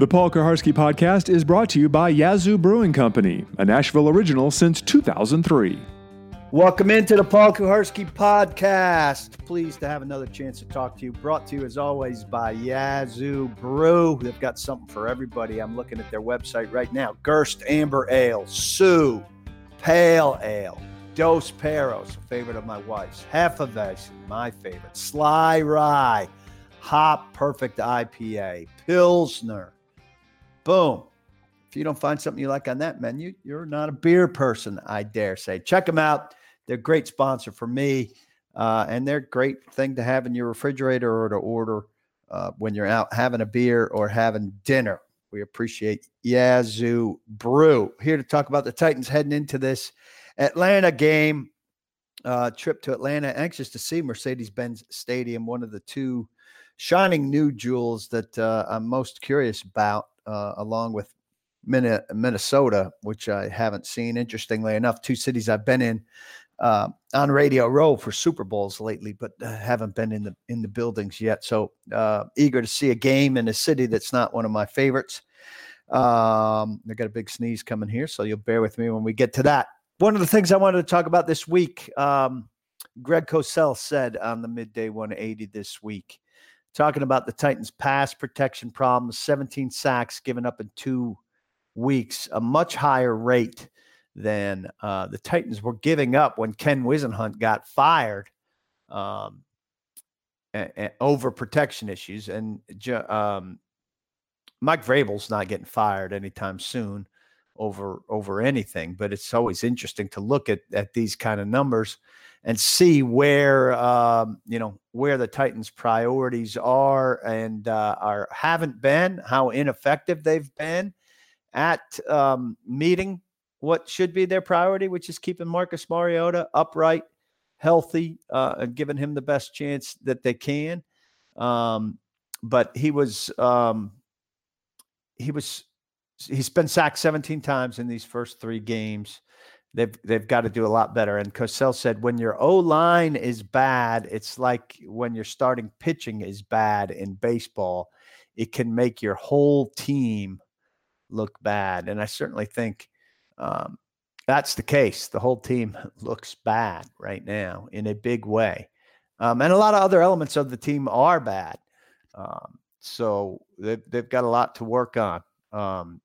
The Paul Kuharsky podcast is brought to you by Yazoo Brewing Company, a Nashville original since 2003. Welcome into the Paul Kuharsky podcast. Pleased to have another chance to talk to you. Brought to you as always by Yazoo Brew. They've got something for everybody. I'm looking at their website right now. Gerst Amber Ale, Sue, Pale Ale, Dos Perros, a favorite of my wife's, Hefeweizen, my favorite, Sly Rye, Hop Project IPA, Pilsner. Boom. If you don't find something you like on that menu, you're not a beer person, I dare say. Check them out. They're a great sponsor for me, uh, and they're a great thing to have in your refrigerator or to order uh, when you're out having a beer or having dinner. We appreciate Yazoo Brew. Here to talk about the Titans heading into this Atlanta game. Uh, trip to Atlanta. Anxious to see Mercedes Benz Stadium, one of the two shining new jewels that uh, I'm most curious about, uh, along with Minnesota, which I haven't seen. Interestingly enough, two cities I've been in uh, on Radio Row for Super Bowls lately, but uh, haven't been in the in the buildings yet. So uh, eager to see a game in a city that's not one of my favorites. Um, I got a big sneeze coming here, so you'll bear with me when we get to that. One of the things I wanted to talk about this week, um, Greg Cosell said on the midday 180 this week, talking about the Titans' pass protection problems, 17 sacks given up in two weeks, a much higher rate than uh, the Titans were giving up when Ken Whisenhunt got fired um, over protection issues. And um, Mike Vrabel's not getting fired anytime soon over over anything. But it's always interesting to look at at these kind of numbers and see where um, you know where the Titans' priorities are and uh, are haven't been, how ineffective they've been at um, meeting what should be their priority, which is keeping Marcus Mariota upright, healthy, uh, and giving him the best chance that they can. Um, but he was um, he was he's been sacked 17 times in these first three games. They've they've got to do a lot better. And Cosell said, when your O line is bad, it's like when your starting pitching is bad in baseball. It can make your whole team look bad. And I certainly think um, that's the case. The whole team looks bad right now in a big way. Um, and a lot of other elements of the team are bad. Um, so they've, they've got a lot to work on um,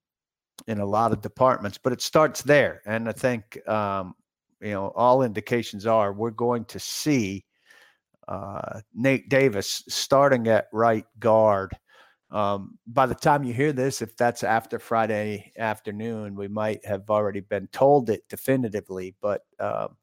in a lot of departments, but it starts there. And I think, um, you know, all indications are we're going to see uh, Nate Davis starting at right guard um, by the time you hear this, if that's after Friday afternoon, we might have already been told it definitively. But um,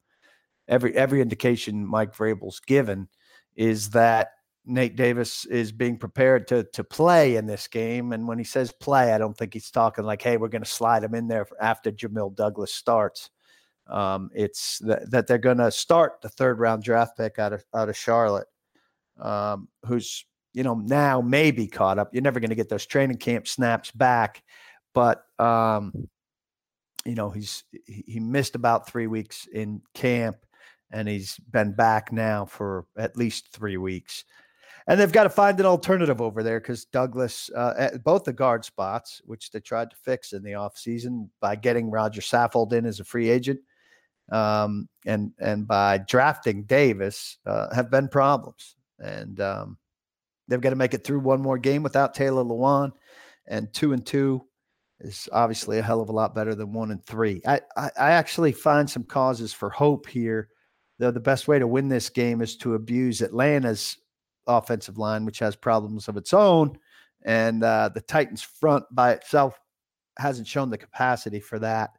every every indication Mike Vrabel's given is that Nate Davis is being prepared to to play in this game. And when he says play, I don't think he's talking like, "Hey, we're going to slide him in there after Jamil Douglas starts." Um, it's th- that they're going to start the third round draft pick out of out of Charlotte, um, who's you know, now maybe caught up. You're never going to get those training camp snaps back, but um, you know, he's he missed about three weeks in camp, and he's been back now for at least three weeks. And they've got to find an alternative over there because Douglas, uh, both the guard spots, which they tried to fix in the offseason by getting Roger Saffold in as a free agent, um, and and by drafting Davis, uh, have been problems. And um, They've got to make it through one more game without Taylor Lewan, and two and two is obviously a hell of a lot better than one and three. I, I, I actually find some causes for hope here. Though the best way to win this game is to abuse Atlanta's offensive line, which has problems of its own, and uh, the Titans' front by itself hasn't shown the capacity for that.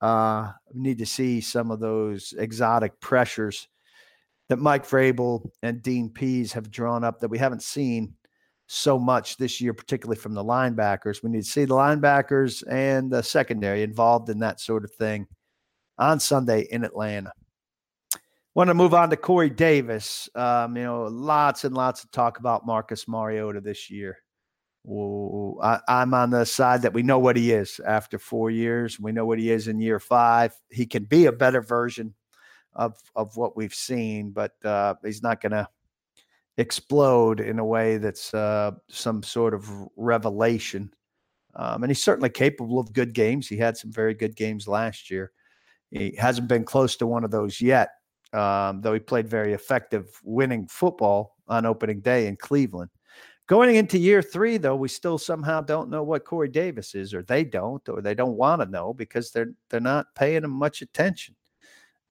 Uh, we need to see some of those exotic pressures that Mike Vrabel and Dean Pees have drawn up that we haven't seen so much this year, particularly from the linebackers. We need to see the linebackers and the secondary involved in that sort of thing on Sunday in Atlanta. Want to move on to Corey Davis. Um, you know, lots and lots of talk about Marcus Mariota this year. I, I'm on the side that we know what he is after four years. We know what he is in year five. He can be a better version of of what we've seen, but uh, he's not going to explode in a way that's uh, some sort of revelation Um, and he's certainly capable of good games. He had some very good games last year. He hasn't been close to one of those yet, um, though he played very effective winning football on opening day in Cleveland. Going into year three, though, we still somehow don't know what Corey Davis is, or they don't, or they don't want to know because they're they're not paying him much attention.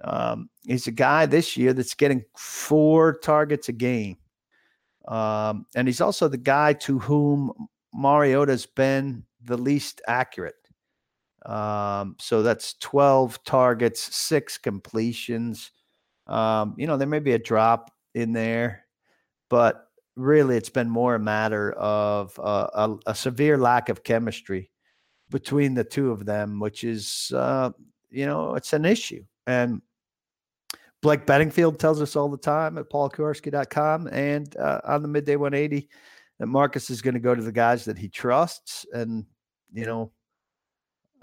Um, he's a guy this year that's getting four targets a game, um, and he's also the guy to whom Mariota's been the least accurate. Um, so that's 12 targets, six completions. Um, you know, there may be a drop in there, but really it's been more a matter of uh, a, a, severe lack of chemistry between the two of them, which is, uh, you know, it's an issue. And Blake Bettingfield tells us all the time at paulkuharsky.com and uh, on the midday 180 that Marcus is going to go to the guys that he trusts. And, you know,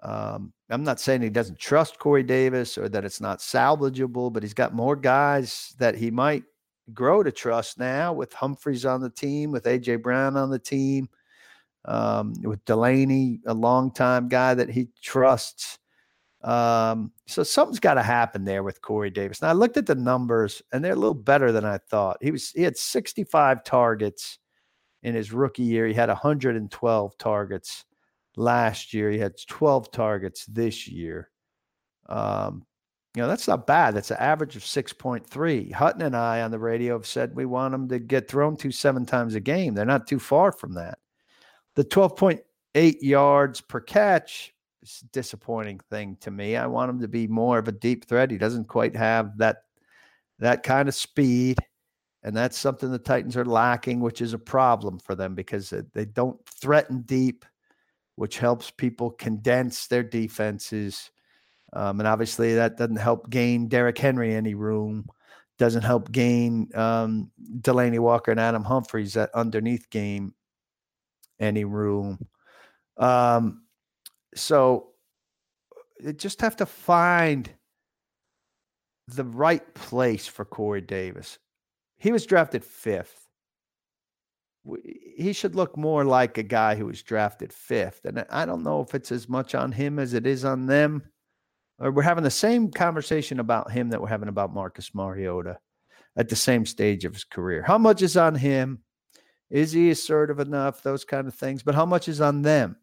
um, I'm not saying he doesn't trust Corey Davis or that it's not salvageable, but he's got more guys that he might grow to trust now with Humphries on the team, with AJ Brown on the team, um, with Delanie, a longtime guy that he trusts. Um, so something's got to happen there with Corey Davis. Now I looked at the numbers and they're a little better than I thought. He was he had 65 targets in his rookie year. He had 112 targets last year. He had 12 targets this year. Um, you know, that's not bad. That's an average of 6.3. Hutton and I on the radio have said we want him to get thrown to seven times a game. They're not too far from that. The 12.8 yards per catch is a disappointing thing to me. I want him to be more of a deep threat. He doesn't quite have that that kind of speed. And that's something the Titans are lacking, which is a problem for them because they don't threaten deep, which helps people condense their defenses. Um, and obviously, that doesn't help gain Derrick Henry any room, doesn't help gain um, Delanie Walker and Adam Humphries that underneath game any room. Um, so you just have to find the right place for Corey Davis. He was drafted fifth. He should look more like a guy who was drafted fifth. And I don't know if it's as much on him as it is on them. Or we're having the same conversation about him that we're having about Marcus Mariota at the same stage of his career. How much is on him? Is he assertive enough? Those kind of things. But how much is on them?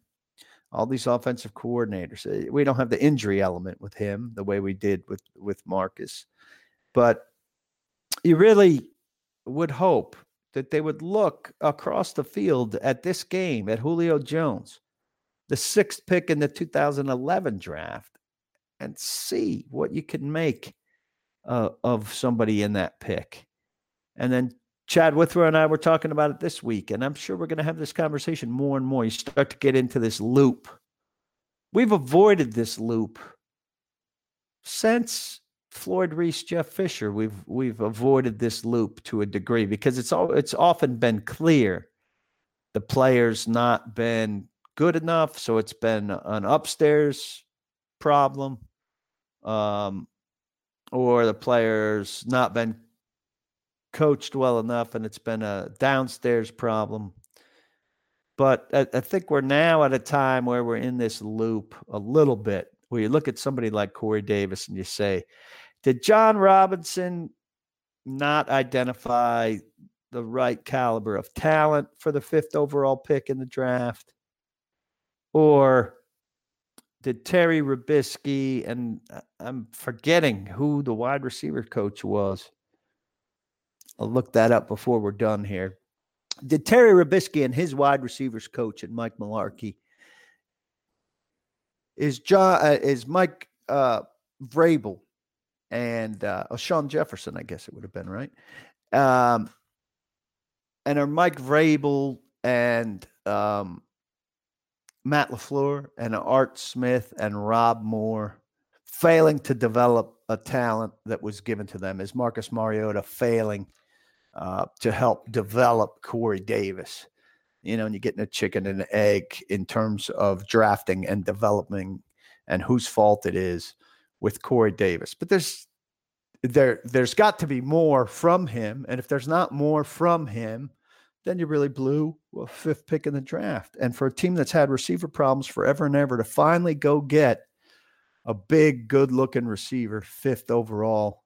All these offensive coordinators. Eh, we don't have the injury element with him the way we did with with Marcus. But you really would hope that they would look across the field at this game at Julio Jones, the sixth pick in the 2011 draft, and see what you can make uh, of somebody in that pick. And then Chad Withrow and I were talking about it this week, and I'm sure we're going to have this conversation more and more. You start to get into this loop. We've avoided this loop since Floyd Reese, Jeff Fisher, we've we've avoided this loop to a degree because it's all it's often been clear the player's not been good enough, so it's been an upstairs problem, um, or the player's not been coached well enough, and it's been a downstairs problem. But I, I think we're now at a time where we're in this loop a little bit, where you look at somebody like Corey Davis and you say, did Jon Robinson not identify the right caliber of talent for the fifth overall pick in the draft? Or did Terry Robiskie, and uh, I'm forgetting who the wide receiver coach was. I'll look that up before we're done here. Did Terry Robiskie and his wide receivers coach and Mike Mularkey is John uh, is Mike uh, Vrabel and uh, oh, Shawn Jefferson, I guess it would have been right. Um, and are Mike Vrabel and um, Matt LaFleur and Art Smith and Rob Moore failing to develop a talent that was given to them? Is Marcus Mariota failing uh, to help develop Corey Davis? You know, and you're getting a chicken and an egg in terms of drafting and developing and whose fault it is with Corey Davis. But there's there there's got to be more from him, and if there's not more from him, then you really blew a fifth pick in the draft. And for a team that's had receiver problems forever and ever to finally go get a big, good looking receiver, fifth overall,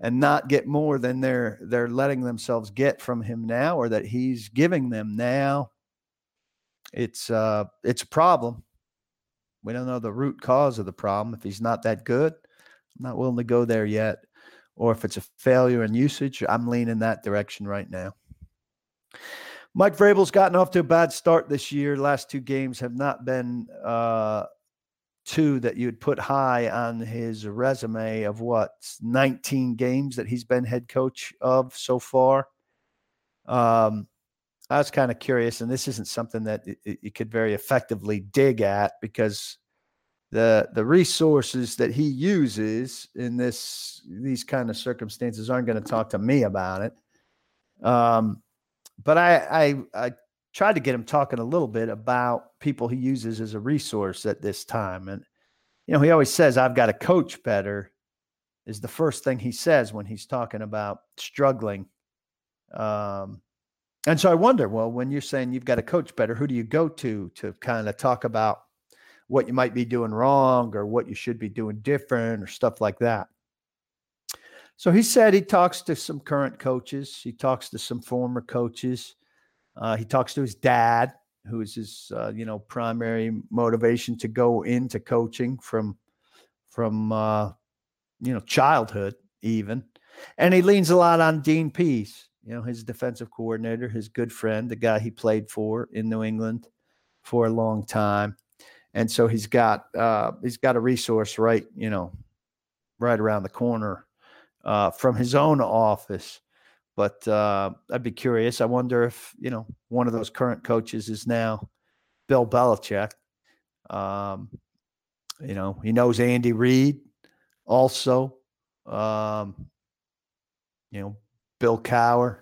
and not get more than they're they're letting themselves get from him now or that he's giving them now, it's uh it's a problem. We don't know the root cause of the problem. If he's not that good, I'm not willing to go there yet. Or if it's a failure in usage, I'm leaning that direction right now. Mike Vrabel's gotten off to a bad start this year. Last two games have not been uh, two that you'd put high on his resume of what 19 games that he's been head coach of so far. Um, I was kind of curious, and this isn't something that you could very effectively dig at because the the resources that he uses in this these kind of circumstances aren't going to talk to me about it. Um, but I, I I tried to get him talking a little bit about people he uses as a resource at this time, and you know he always says I've got to coach better. Is the first thing he says when he's talking about struggling. Um, and so I wonder, well, when you're saying you've got to coach better, who do you go to to kind of talk about what you might be doing wrong or what you should be doing different or stuff like that? So he said he talks to some current coaches, he talks to some former coaches, uh, he talks to his dad, who is his uh, you know primary motivation to go into coaching from from uh, you know childhood even, and he leans a lot on Dean Pees, you know his defensive coordinator, his good friend, the guy he played for in New England for a long time, and so he's got uh, he's got a resource right you know right around the corner uh, from his own office. But uh, I'd be curious. I wonder if you know one of those current coaches is now Bill Belichick. Um, you know, he knows Andy Reid also. Um, you know, Bill Cowher.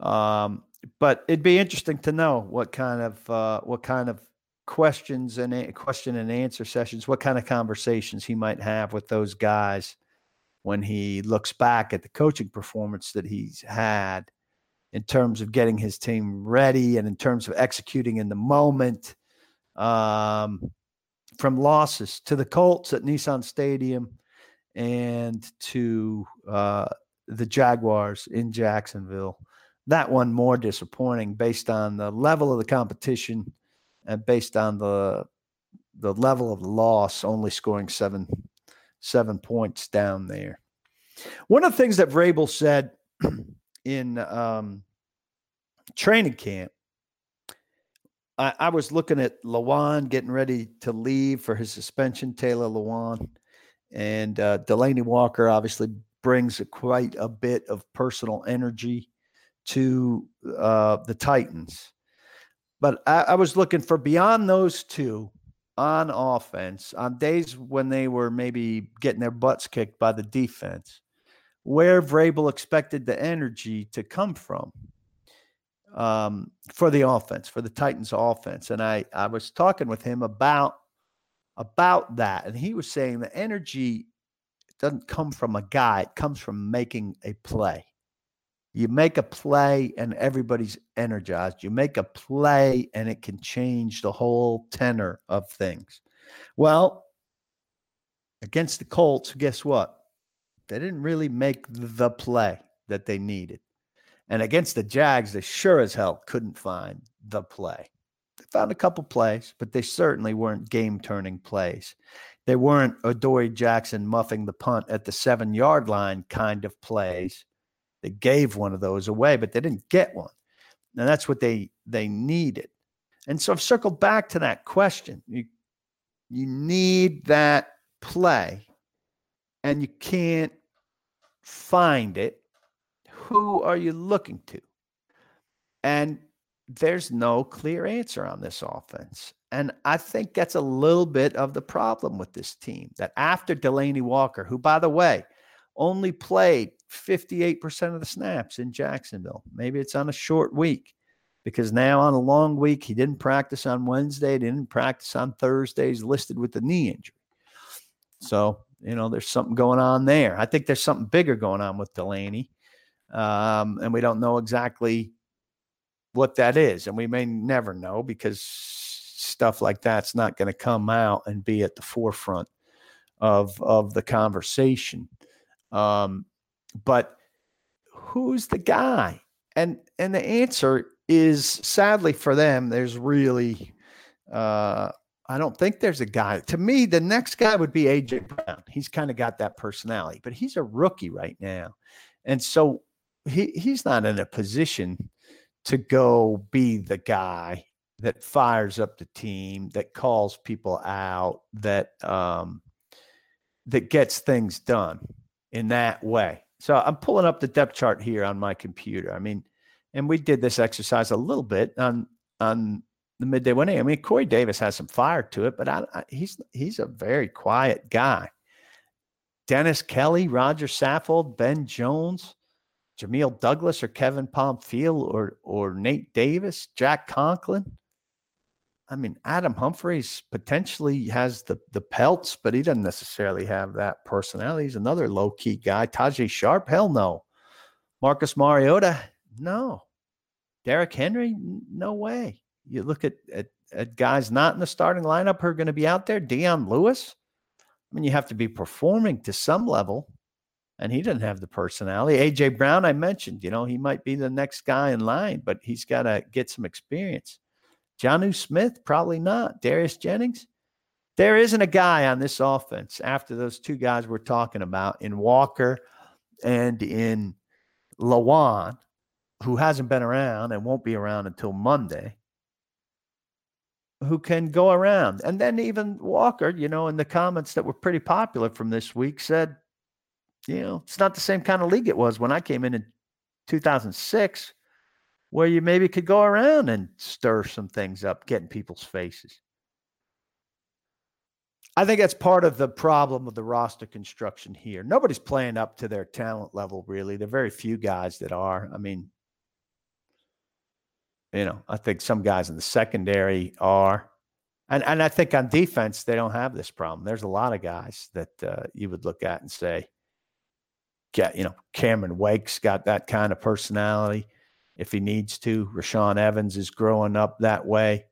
Um, but it'd be interesting to know what kind of uh, what kind of questions and question and answer sessions, what kind of conversations he might have with those guys when he looks back at the coaching performance that he's had in terms of getting his team ready and in terms of executing in the moment um, from losses to the Colts at Nissan Stadium and to uh, the Jaguars in Jacksonville. That one more disappointing based on the level of the competition and based on the the level of loss, only scoring seven seven points down there. One of the things that Vrabel said in um, training camp, I, I, was looking at Lewan getting ready to leave for his suspension, Taylor Lewan, and uh, Delanie Walker obviously brings quite a bit of personal energy to uh, the Titans. But I, I was looking for beyond those two on offense on days when they were maybe getting their butts kicked by the defense where Vrabel expected the energy to come from um, for the offense, for the Titans offense. And I, I was talking with him about about that, and he was saying the energy doesn't come from a guy; it comes from making a play. You make a play and everybody's energized. You make a play and it can change the whole tenor of things. Well, against the Colts, guess what? They didn't really make the play that they needed. And against the Jags, they sure as hell couldn't find the play. They found a couple plays, but they certainly weren't game turning plays. They weren't Adoree Jackson muffing the punt at the seven yard line kind of plays. They gave one of those away, but they didn't get one. And that's what they they needed. And so I've circled back to that question. You you need that play, and you can't find it. Who are you looking to? And there's no clear answer on this offense. And I think that's a little bit of the problem with this team that after Delanie Walker, who, by the way, only played 58% of the snaps in Jacksonville. Maybe it's on a short week because now on a long week, he didn't practice on Wednesday, didn't practice on Thursdays, listed with the knee injury. So, you know, there's something going on there. I think there's something bigger going on with Delanie. Um, and we don't know exactly what that is. And we may never know because stuff like that's not going to come out and be at the forefront of of the conversation. Um, but who's the guy? And and the answer is sadly for them, there's really uh, I don't think there's a guy. To me, the next guy would be AJ Brown. He's kind of got that personality, but he's a rookie right now. And so he he's not in a position to go be the guy that fires up the team, that calls people out, that um, that gets things done in that way. So I'm pulling up the depth chart here on my computer. I mean, and we did this exercise a little bit on on the midday winning. I mean, Corey Davis has some fire to it, but I, I, he's he's a very quiet guy. Dennis Kelly, Roger Saffold, Ben Jones, Jamil Douglas, or Kevin Pamphile, or or Nate Davis, Jack Conklin. I mean, Adam Humphries potentially has the the pelts, but he doesn't necessarily have that personality. He's another low key guy. Tajae Sharpe, hell no. Marcus Mariota, no. Derrick Henry, no way. You look at, at, at guys not in the starting lineup who are going to be out there. Dion Lewis. I mean, you have to be performing to some level, and he doesn't have the personality. AJ Brown, I mentioned, you know, he might be the next guy in line, but he's got to get some experience. Jonnu Smith, probably not. Darius Jennings, there isn't a guy on this offense after those two guys we're talking about in Walker and in Lewan, who hasn't been around and won't be around until Monday, who can go around. And then even Walker, you know, in the comments that were pretty popular from this week said, you know, it's not the same kind of league it was when I came in in 2006, where you maybe could go around and stir some things up, get in people's faces. I think that's part of the problem with the roster construction here. Nobody's playing up to their talent level, really. There are very few guys that are. I mean, you know, I think some guys in the secondary are. And, and I think on defense, they don't have this problem. There's a lot of guys that uh, you would look at and say, you know, Cameron Wake's got that kind of personality if he needs to. Rashaan Evans is growing up that way.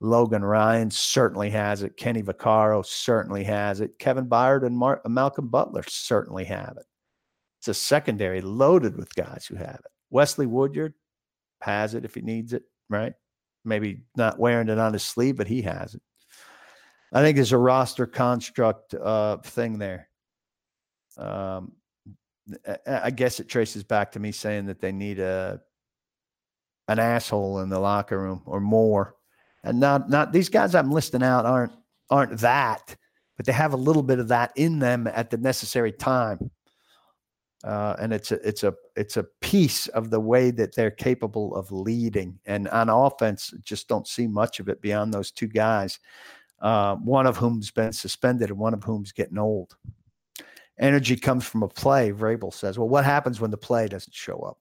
Logan Ryan certainly has it. Kenny Vaccaro certainly has it. Kevin Byard and Mar- Malcolm Butler certainly have it. It's a secondary loaded with guys who have it. Wesley Woodyard has it if he needs it, right? Maybe not wearing it on his sleeve, but he has it. I think there's a roster construct uh, thing there. Um, I guess it traces back to me saying that they need a an asshole in the locker room or more and not not these guys I'm listing out aren't aren't that, but they have a little bit of that in them at the necessary time. Uh, and it's a it's a it's a piece of the way that they're capable of leading. And on offense, just don't see much of it beyond those two guys, uh, one of whom's been suspended and one of whom's getting old. Energy comes from a play. Vrabel says, "Well, what happens when the play doesn't show up?"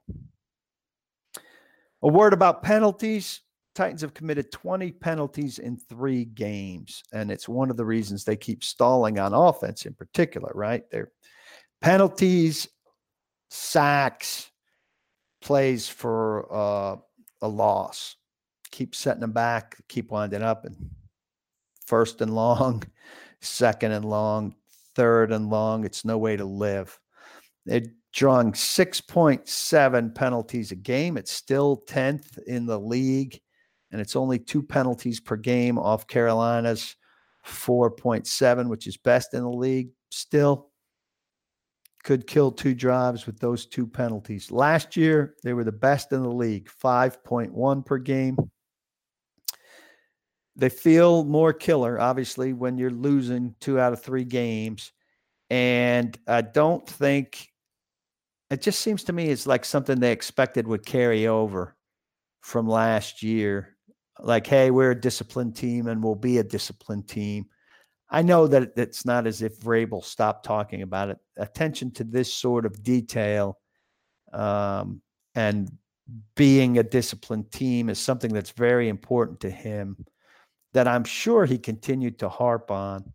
A word about penalties. Titans have committed 20 penalties in three games. And it's one of the reasons they keep stalling on offense in particular, right? They're penalties, sacks, plays for uh, a loss. Keep setting them back, keep winding up. And first and long, second and long, third and long. It's no way to live. They're drawing 6.7 penalties a game. It's still 10th in the league and it's only two penalties per game off Carolina's 4.7, which is best in the league. Still could kill two drives with those two penalties. Last year, they were the best in the league, 5.1 per game. They feel more killer, obviously, when you're losing two out of three games. And I don't think it just seems to me it's like something they expected would carry over from last year like, hey, we're a disciplined team and we'll be a disciplined team. I know that it's not as if Vrabel stopped talking about it. Attention to this sort of detail um, and being a disciplined team is something that's very important to him that I'm sure he continued to harp on.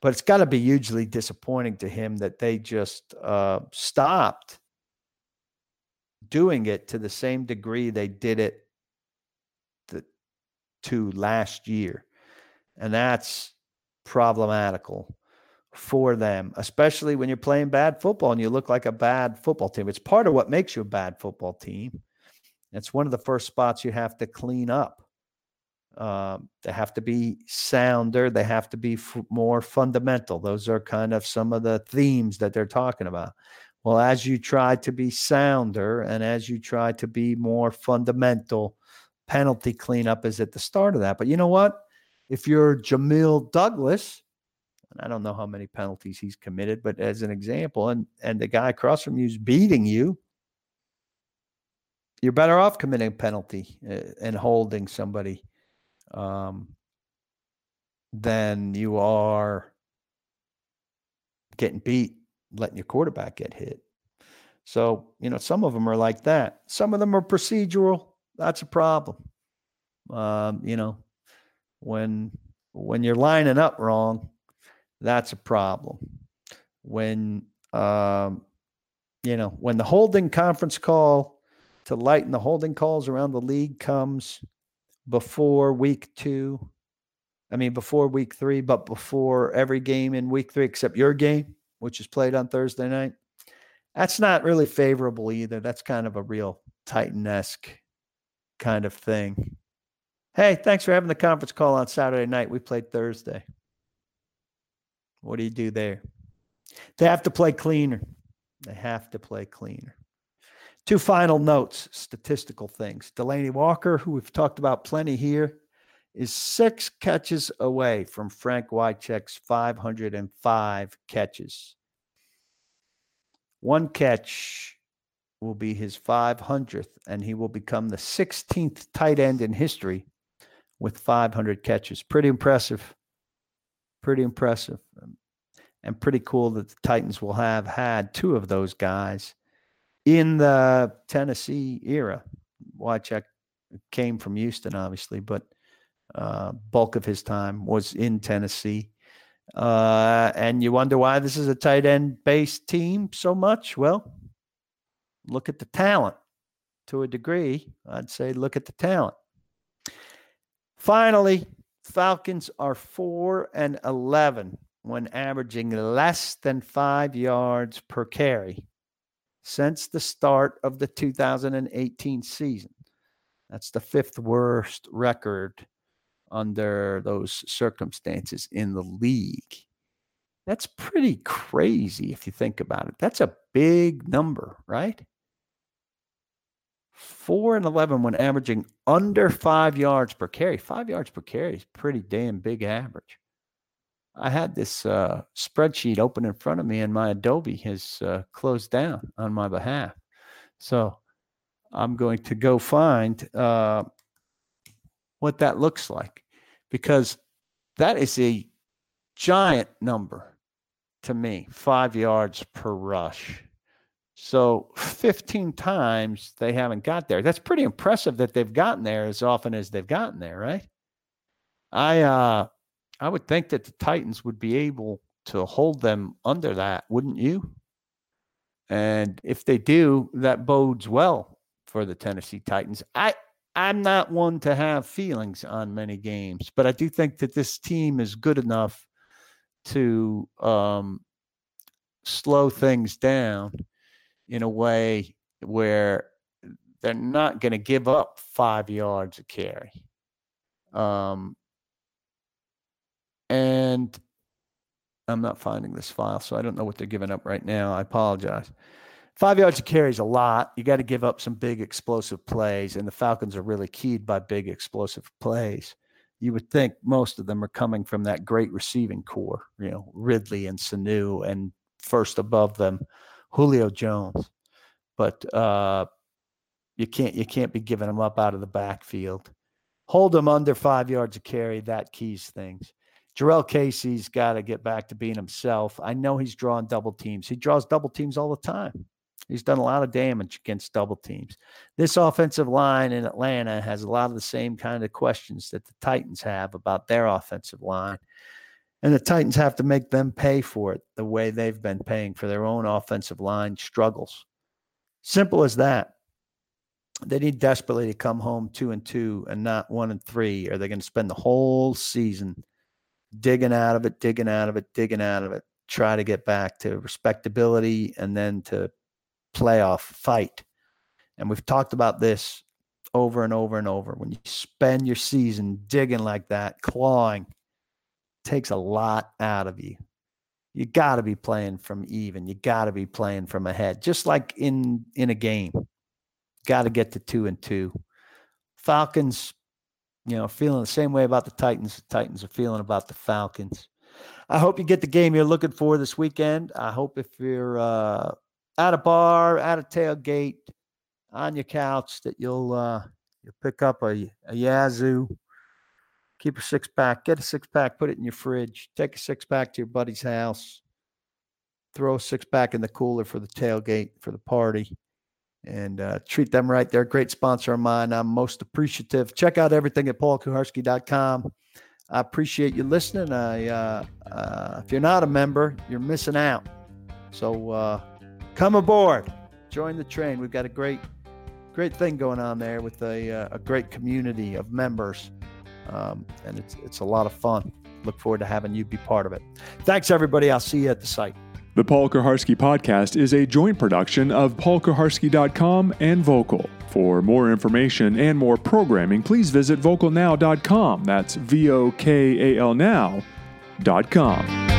But it's got to be hugely disappointing to him that they just uh, stopped doing it to the same degree they did it the, to last year. And that's problematical for them, especially when you're playing bad football and you look like a bad football team. It's part of what makes you a bad football team. It's one of the first spots you have to clean up. Um, they have to be sounder. They have to be f- more fundamental. Those are kind of some of the themes that they're talking about. Well, as you try to be sounder and as you try to be more fundamental, penalty cleanup is at the start of that. But you know what? If you're Jamil Douglas, and I don't know how many penalties he's committed, but as an example, and and the guy across from you is beating you, you're better off committing a penalty uh, and holding somebody um, than you are getting beat, letting your quarterback get hit. So, you know, some of them are like that. Some of them are procedural. That's a problem. Um, you know, when when you're lining up wrong, that's a problem. When um, you know, when the holding conference call to lighten the holding calls around the league comes before week two. I mean, before week three, but before every game in week three, except your game, which is played on Thursday night. That's not really favorable either. That's kind of a real Titan esque kind of thing. Hey, thanks for having the conference call on Saturday night. We played Thursday. What do you do there? They have to play cleaner. They have to play cleaner. Two final notes, statistical things. Delanie Walker, who we've talked about plenty here, is six catches away from Frank Wycheck's 505 catches. One catch will be his 500th, and he will become the 16th tight end in history with 500 catches. Pretty impressive. Pretty impressive. And pretty cool that the Titans will have had two of those guys in the Tennessee era. Wycheck came from Houston, obviously, but uh, bulk of his time was in Tennessee. Uh, and you wonder why this is a tight end based team so much? Well, look at the talent to a degree. I'd say look at the talent. Finally, Falcons are 4 and 11 when averaging less than five yards per carry since the start of the 2018 season. That's the fifth worst record under those circumstances in the league. That's pretty crazy if you think about it. That's a big number, right? 4 and 11 when averaging under five yards per carry. Five yards per carry is pretty damn big average. I had this uh, spreadsheet open in front of me, and my Adobe has uh, closed down on my behalf. So I'm going to go find uh, what that looks like because that is a giant number to me five yards per rush. So 15 times they haven't got there. That's pretty impressive that they've gotten there as often as they've gotten there, right? I uh I would think that the Titans would be able to hold them under that, wouldn't you? And if they do, that bodes well for the Tennessee Titans. I I'm not one to have feelings on many games, but I do think that this team is good enough to um, slow things down in a way where they're not going to give up five yards a carry. Um, and I'm not finding this file, so I don't know what they're giving up right now. I apologize. Five yards of carry is a lot. You got to give up some big explosive plays, and the Falcons are really keyed by big explosive plays. You would think most of them are coming from that great receiving corps, you know, Ridley and Sanu, and first above them, Julio Jones. But uh, you can't you can't be giving them up out of the backfield. Hold them under five yards of carry. That keys things. Jurrell Casey's got to get back to being himself. I know he's drawing double teams. He draws double teams all the time. He's done a lot of damage against double teams. This offensive line in Atlanta has a lot of the same kind of questions that the Titans have about their offensive line. And the Titans have to make them pay for it the way they've been paying for their own offensive line struggles. Simple as that. they need desperately to come home two and two and not one and three. Are they going to spend the whole season digging out of it, digging out of it, digging out of it, try to get back to respectability and then to playoff fight? And we've talked about this over and over and over. When you spend your season digging like that, clawing, takes a lot out of you. You got to be playing from even. You got to be playing from ahead, just like in in a game. Got to get to two and two. Falcons, you know, feeling the same way about the Titans. The Titans are feeling about the Falcons. I hope you get the game you're looking for this weekend. I hope if you're uh, at a bar, at a tailgate, on your couch, that you'll uh, you'll pick up a, a Yazoo. Keep a six pack. Get a six pack. Put it in your fridge. Take a six pack to your buddy's house. Throw a six pack in the cooler for the tailgate for the party and uh, treat them right. They're a great sponsor of mine. I'm most appreciative. Check out everything at paulkuharsky.com. I appreciate you listening. I, uh, uh, if you're not a member, you're missing out. So uh, come aboard, join the train. We've got a great, great thing going on there with a, uh, a great community of members, um, and it's it's a lot of fun. Look forward to having you be part of it. Thanks, everybody. I'll see you at the site. The Paul Kuharsky podcast is a joint production of paulkuharsky.com and Vokal. For more information and more programming, please visit vokalnow.com. That's V O K A L now.com.